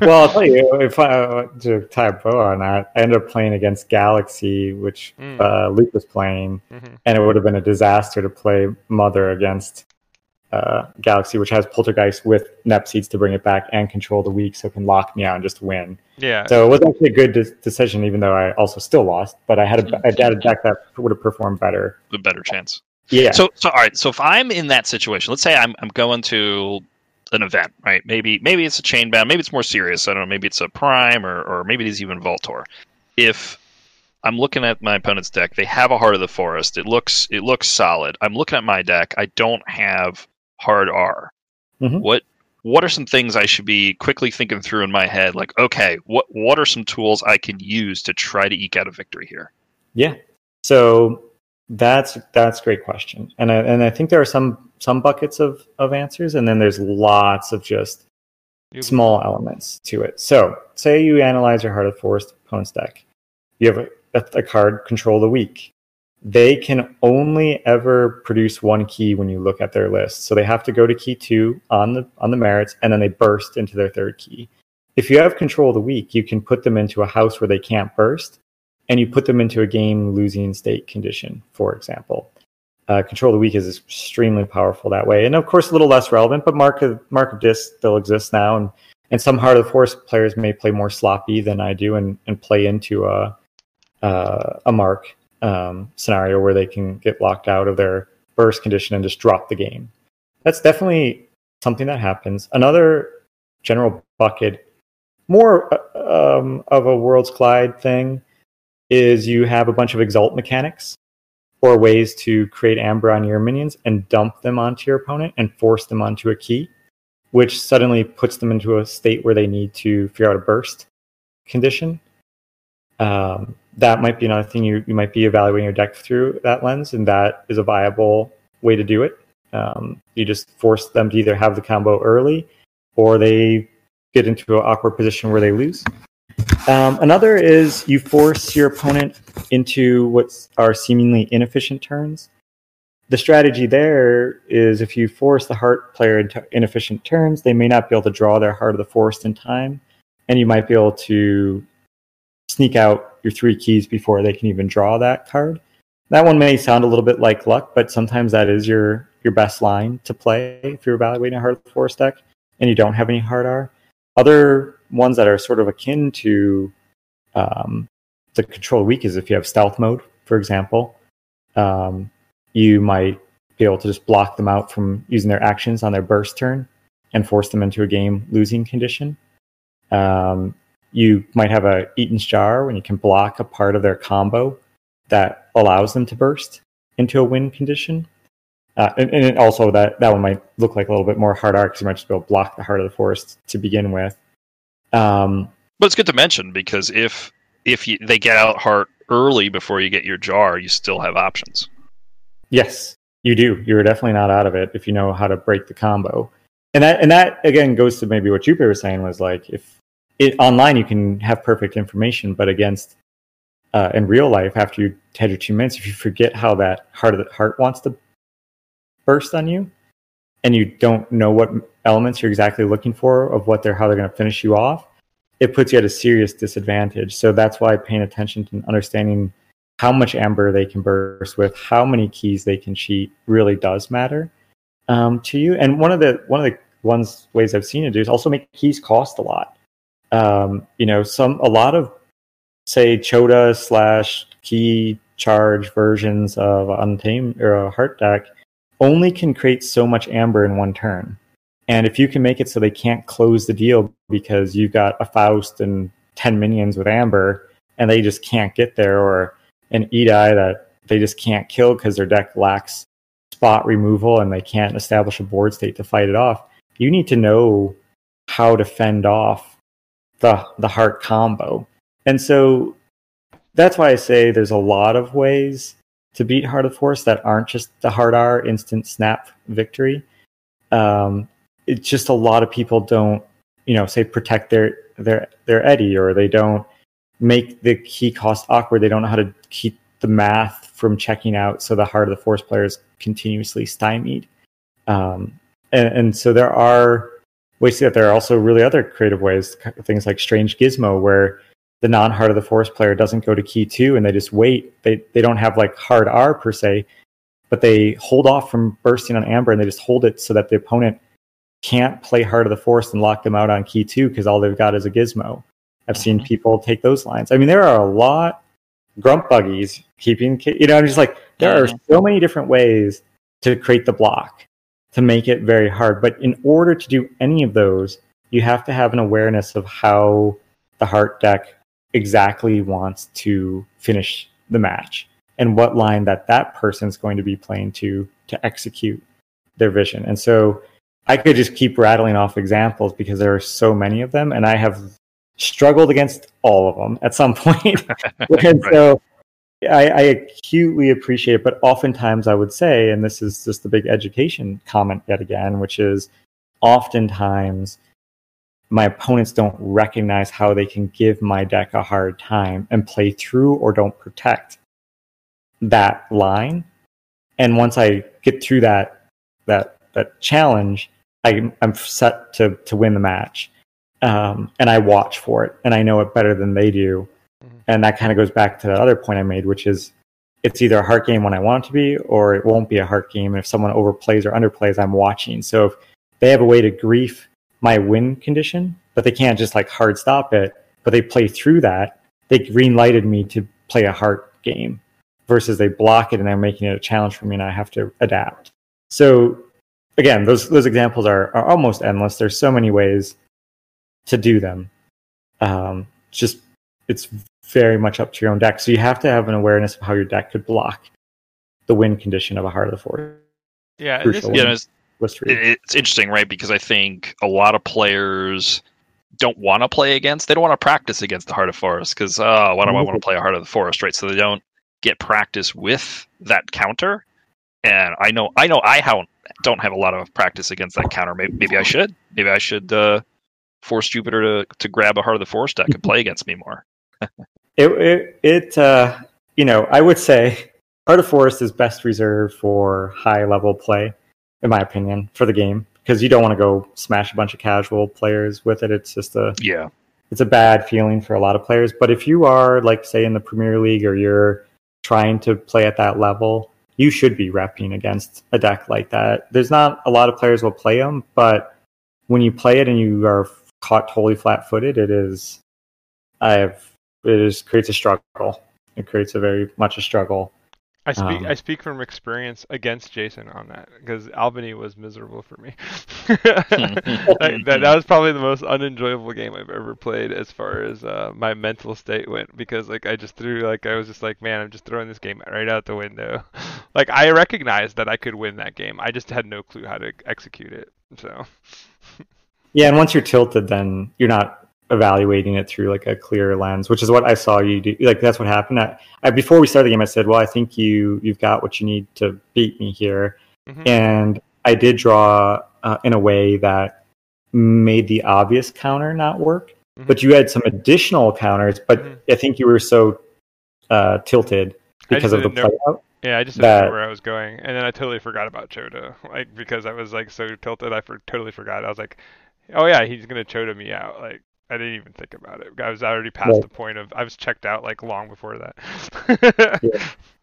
well, I'll tell you, if I uh, to tie a bow on that, I ended up playing against Galaxy, which mm. uh, Luke was playing, mm-hmm. and it would have been a disaster to play Mother against uh, Galaxy, which has Poltergeist with Nep seeds to bring it back and control the weak, so it can lock me out and just win. Yeah. So it was actually a good de- decision, even though I also still lost. But I had a, I had a deck that would have performed better. A better chance. Yeah. So, so all right. So if I'm in that situation, let's say I'm I'm going to an event, right? Maybe maybe it's a chain bound, maybe it's more serious. I don't know. Maybe it's a prime, or or maybe it's even Vault Tour. If I'm looking at my opponent's deck. They have a Heart of the Forest. It looks it looks solid. I'm looking at my deck. I don't have hard R. Mm-hmm. What what are some things I should be quickly thinking through in my head? Like, okay, what what are some tools I can use to try to eke out a victory here? Yeah, so that's that's a great question, and I, and I think there are some some buckets of of answers, and then there's lots of just small elements to it. So, say you analyze your Heart of Forest opponent's deck, you have a, a card Control the Weak they can only ever produce one key when you look at their list. So they have to go to key two on the on the merits, and then they burst into their third key. If you have control of the weak, you can put them into a house where they can't burst, and you put them into a game losing state condition, for example. Uh, control of the weak is extremely powerful that way, and of course a little less relevant. But mark of mark of Dis still exists now, and and some Heart of the Forest players may play more sloppy than I do, and and play into a uh, a mark um, scenario where they can get locked out of their burst condition and just drop the game. That's definitely something that happens. Another general bucket, more uh, um, of a Worlds Collide thing, is you have a bunch of exalt mechanics or ways to create amber on your minions and dump them onto your opponent and force them onto a key, which suddenly puts them into a state where they need to figure out a burst condition. Um, that might be another thing you, you might be evaluating your deck through that lens, and that is a viable way to do it. Um, you just force them to either have the combo early or they get into an awkward position where they lose. Um, another is you force your opponent into what are seemingly inefficient turns. The strategy there is if you force the heart player into inefficient turns, they may not be able to draw their heart of the forest in time, and you might be able to sneak out your three keys before they can even draw that card. That one may sound a little bit like luck, but sometimes that is your your best line to play if you're evaluating a the Forest deck and you don't have any hard R. Other ones that are sort of akin to um, the control weak is if you have stealth mode, for example, um, you might be able to just block them out from using their actions on their burst turn and force them into a game losing condition. Um, you might have a Eaton's Jar when you can block a part of their combo that allows them to burst into a win condition. Uh, and, and also that, that one might look like a little bit more hard R because you might just be able to block the heart of the forest to begin with. Um, but it's good to mention because if if you, they get out heart early before you get your jar, you still have options. Yes, you do. You're definitely not out of it if you know how to break the combo. And that and that again goes to maybe what Jupiter was saying was like if it online you can have perfect information, but against uh, in real life after you had your two minutes, if you forget how that heart of the heart wants to burst on you, and you don't know what elements you're exactly looking for of what they're how they're going to finish you off, it puts you at a serious disadvantage. So that's why paying attention to understanding how much amber they can burst with, how many keys they can cheat, really does matter um, to you. And one of the one of the ones ways I've seen it do is also make keys cost a lot. Um, you know, some a lot of say Chota slash key charge versions of Untamed or a Heart deck only can create so much amber in one turn. And if you can make it so they can't close the deal because you've got a Faust and 10 minions with amber and they just can't get there, or an Edai that they just can't kill because their deck lacks spot removal and they can't establish a board state to fight it off, you need to know how to fend off the the heart combo. And so that's why I say there's a lot of ways to beat Heart of Forest that aren't just the hard R instant snap victory. Um, it's just a lot of people don't, you know, say protect their their their Eddie or they don't make the key cost awkward. They don't know how to keep the math from checking out, so the Heart of the Forest player is continuously stymied. Um, and, and so there are ways that there are also really other creative ways, things like Strange Gizmo, where the non Heart of the Forest player doesn't go to key two and they just wait. They they don't have like hard R per se, but they hold off from bursting on Amber and they just hold it so that the opponent can't play Heart of the Forest and lock them out on key two because all they've got is a gizmo. I've seen mm-hmm. people take those lines. I mean, there are a lot grump buggies keeping you know, I'm just like there are so many different ways to create the block to make it very hard. But in order to do any of those, you have to have an awareness of how the heart deck exactly wants to finish the match and what line that that person's going to be playing to to execute their vision. And so I could just keep rattling off examples because there are so many of them and I have struggled against all of them at some [LAUGHS] point. [LAUGHS] and right. so I, I, acutely appreciate it, but oftentimes I would say, and this is just the big education comment yet again, which is oftentimes my opponents don't recognize how they can give my deck a hard time and play through or don't protect that line. And once I get through that that that challenge, I, I'm set to to win the match, um, and I watch for it, and I know it better than they do. Mm-hmm. And that kind of goes back to the other point I made, which is it's either a heart game when I want it to be, or it won't be a heart game. And if someone overplays or underplays, I'm watching. So if they have a way to grief my win condition, but they can't just like hard stop it. But they play through that. They green lighted me to play a heart game versus they block it and they're making it a challenge for me and I have to adapt. So again, those those examples are, are almost endless. There's so many ways to do them. Um, just it's very much up to your own deck. So you have to have an awareness of how your deck could block the win condition of a Heart of the Forest. Yeah, this, yeah, it's interesting, right? Because I think a lot of players don't want to play against. They don't want to practice against the Heart of Forest because uh, why do I want to play a Heart of the Forest, right? So they don't get practice with that counter. And I know, I know, I don't have a lot of practice against that counter. Maybe, maybe I should. Maybe I should uh, force Jupiter to to grab a Heart of the Forest deck and play against me more. [LAUGHS] it, it, it uh, you know, I would say Heart of Forest is best reserved for high level play in my opinion, for the game because you don't want to go smash a bunch of casual players with it. It's just a yeah. it's a bad feeling for a lot of players. But if you are like say in the Premier League or you're trying to play at that level, you should be repping against a deck like that. There's not a lot of players will play them, but when you play it and you are caught totally flat-footed, it is I've it is creates a struggle. It creates a very much a struggle. I speak Um, I speak from experience against Jason on that because Albany was miserable for me. [LAUGHS] [LAUGHS] Like, that that was probably the most unenjoyable game I've ever played as far as uh, my mental state went because like I just threw like I was just like man I'm just throwing this game right out the window. [LAUGHS] like I recognized that I could win that game. I just had no clue how to execute it. So Yeah, and once you're tilted, then you're not evaluating it through like a clear lens, which is what I saw you do. Like that's what happened. I, I before we started the game, I said, "Well, I think you you've got what you need to beat me here," Mhm. and I did draw uh, in a way that made the obvious counter not work. Mhm. But you had some additional counters. But Mhm. I think you were so uh, tilted because of the know- play out. Yeah, I just didn't know where I was going, and then I totally forgot about Chota, like because I was like so tilted, I for, totally forgot. I was like, oh yeah, he's gonna Chota me out. Like I didn't even think about it. I was already past Right. the point of I was checked out like long before that.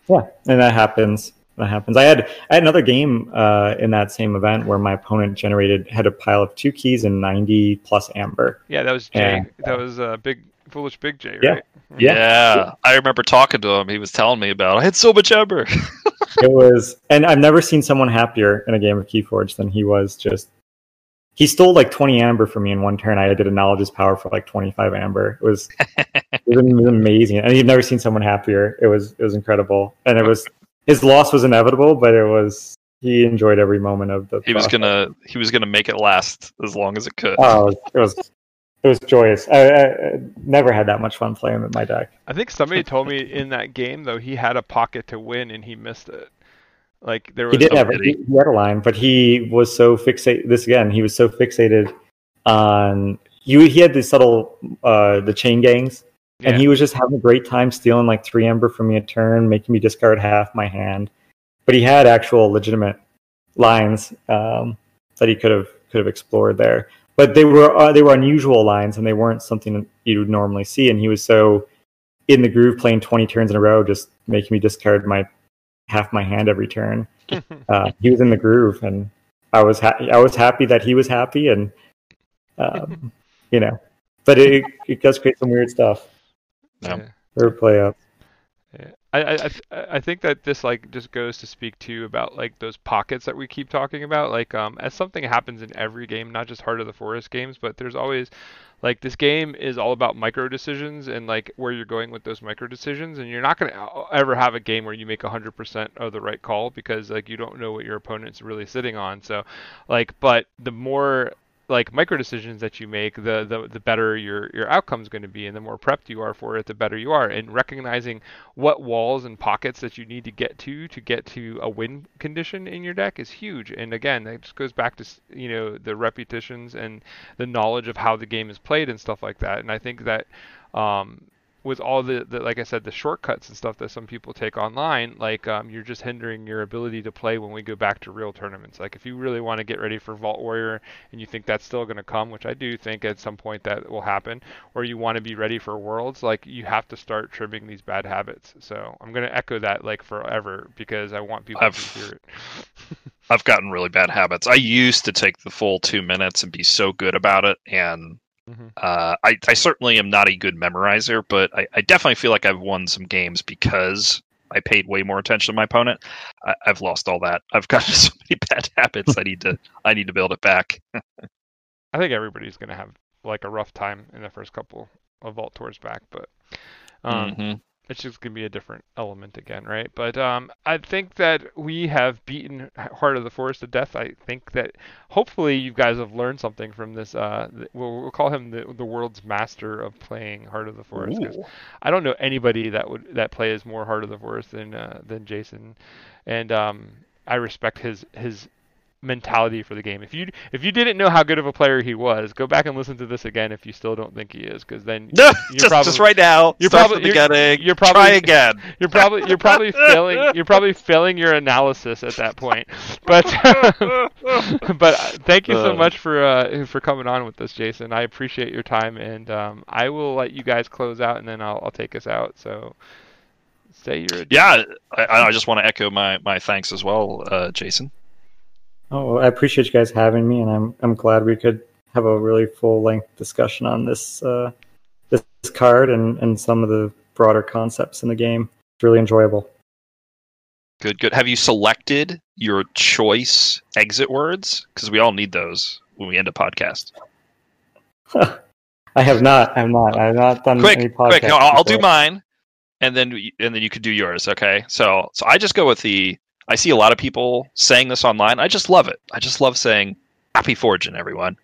Yeah, and that happens. That happens. I had I had another game uh, in that same event where my opponent generated had a pile of two keys and ninety plus amber. yeah, that was Jay. Yeah. That was uh, big foolish big J, Yeah. right? Yeah. Yeah, I remember talking to him. He was telling me about. I had so much amber. [LAUGHS] it was, and I've never seen someone happier in a game of Keyforge than he was. Just he stole like twenty amber from me in one turn. I did a knowledge's power for like twenty five amber. It was [LAUGHS] it was, it was amazing, and you've never seen someone happier. It was it was incredible, and it was his loss was inevitable, but it was he enjoyed every moment of the. he was gonna he was gonna make it last as long as it could. Oh, it was it was joyous. I, I, I never had that much fun playing with my deck. I think somebody told me in that game though he had a pocket to win and he missed it. Like there was He did have he, he had a line, but he was so fixated. This again, he was so fixated on he. He had the subtle uh, the chain gangs, and he was just having a great time stealing like three ember from me a turn, making me discard half my hand. But he had actual legitimate lines um, that he could have could have explored there. But they were uh, they were unusual lines, and they weren't something that you would normally see. And he was so in the groove, playing twenty turns in a row, just making me discard my half my hand every turn. [LAUGHS] Uh, he was in the groove, and I was ha- I was happy that he was happy, and um, [LAUGHS] you know, but it it does create some weird stuff Yeah. Yeah. or play out. I, I I think that this like just goes to speak to about like those pockets that we keep talking about. Like um as something happens in every game not just Heart of the Forest games but there's always like this game is all about micro decisions and like where you're going with those micro decisions. And you're not going to ever have a game where you make 100% of the right call because like you don't know what your opponent's really sitting on. So like but the more like micro decisions that you make, the the, the better your your outcome's going to be, and the more prepped you are for it, the better you are. And recognizing what walls and pockets that you need to get to to get to a win condition in your deck is huge. And again, that just goes back to you know the repetitions and the knowledge of how the game is played and stuff like that. And I think that um, with all the, the like I said, the shortcuts and stuff that some people take online, like um, you're just hindering your ability to play when we go back to real tournaments. Like if you really want to get ready for Vault Warrior and you think that's still going to come, which I do think at some point that will happen, or you want to be ready for Worlds, like you have to start trimming these bad habits. So I'm going to echo that like forever because I want people I've- to hear it. [LAUGHS] I've gotten really bad habits. I used to take the full two minutes and be so good about it, and Mhm. uh, I, I certainly am not a good memorizer, but I, I definitely feel like I've won some games because I paid way more attention to my opponent. I, I've lost all that. I've [LAUGHS] got so many bad habits. I need to I need to build it back. [LAUGHS] I think everybody's going to have like a rough time in the first couple of Vault Tours back, but um, Mhm. It's just gonna be a different element again, right? But um, I think that we have beaten Heart of the Forest to death. I think that hopefully you guys have learned something from this. Uh, we'll, we'll call him the, the world's master of playing Heart of the Forest. I don't know anybody that would that plays more Heart of the Forest than uh, than Jason, and um, I respect his his mentality for the game. If you if you didn't know how good of a player he was, go back and listen to this again if you still don't think he is, because then No, [LAUGHS] you're just, probably, just right now. you're probably- you're- beginning. you're probably- try again. [LAUGHS] you're probably you're probably failing you're probably failing your analysis at that point. [LAUGHS] But but uh, thank you so Uh. much for uh, for coming on with us, Jason. I appreciate your time, and um, I will let you guys close out, and then I'll I'll take us out. So say your Yeah, I, I just want to echo my, my thanks as well, uh, Jason. Oh, well, I appreciate you guys having me, and I'm I'm glad we could have a really full length discussion on this uh, this card and and some of the broader concepts in the game. It's really enjoyable. Good, good. Have you selected your choice exit words? Because we all need those when we end a podcast. [LAUGHS] I have not. I'm not. I've not done quick, any podcasts. quick. No, I'll, I'll do mine, and then and then you could do yours. Okay. So so I just go with the. I see a lot of people saying this online. I just love it. I just love saying happy forging, everyone.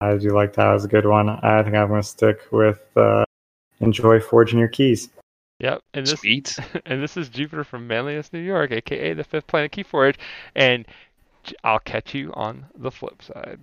I do like that. that was a good one. I think I'm going to stick with uh, enjoy forging your keys. Yep, and this Sweet. [LAUGHS] and this is Jupiter from Manlius, New York, aka the Fifth Planet Keyforge, and I'll catch you on the flip side.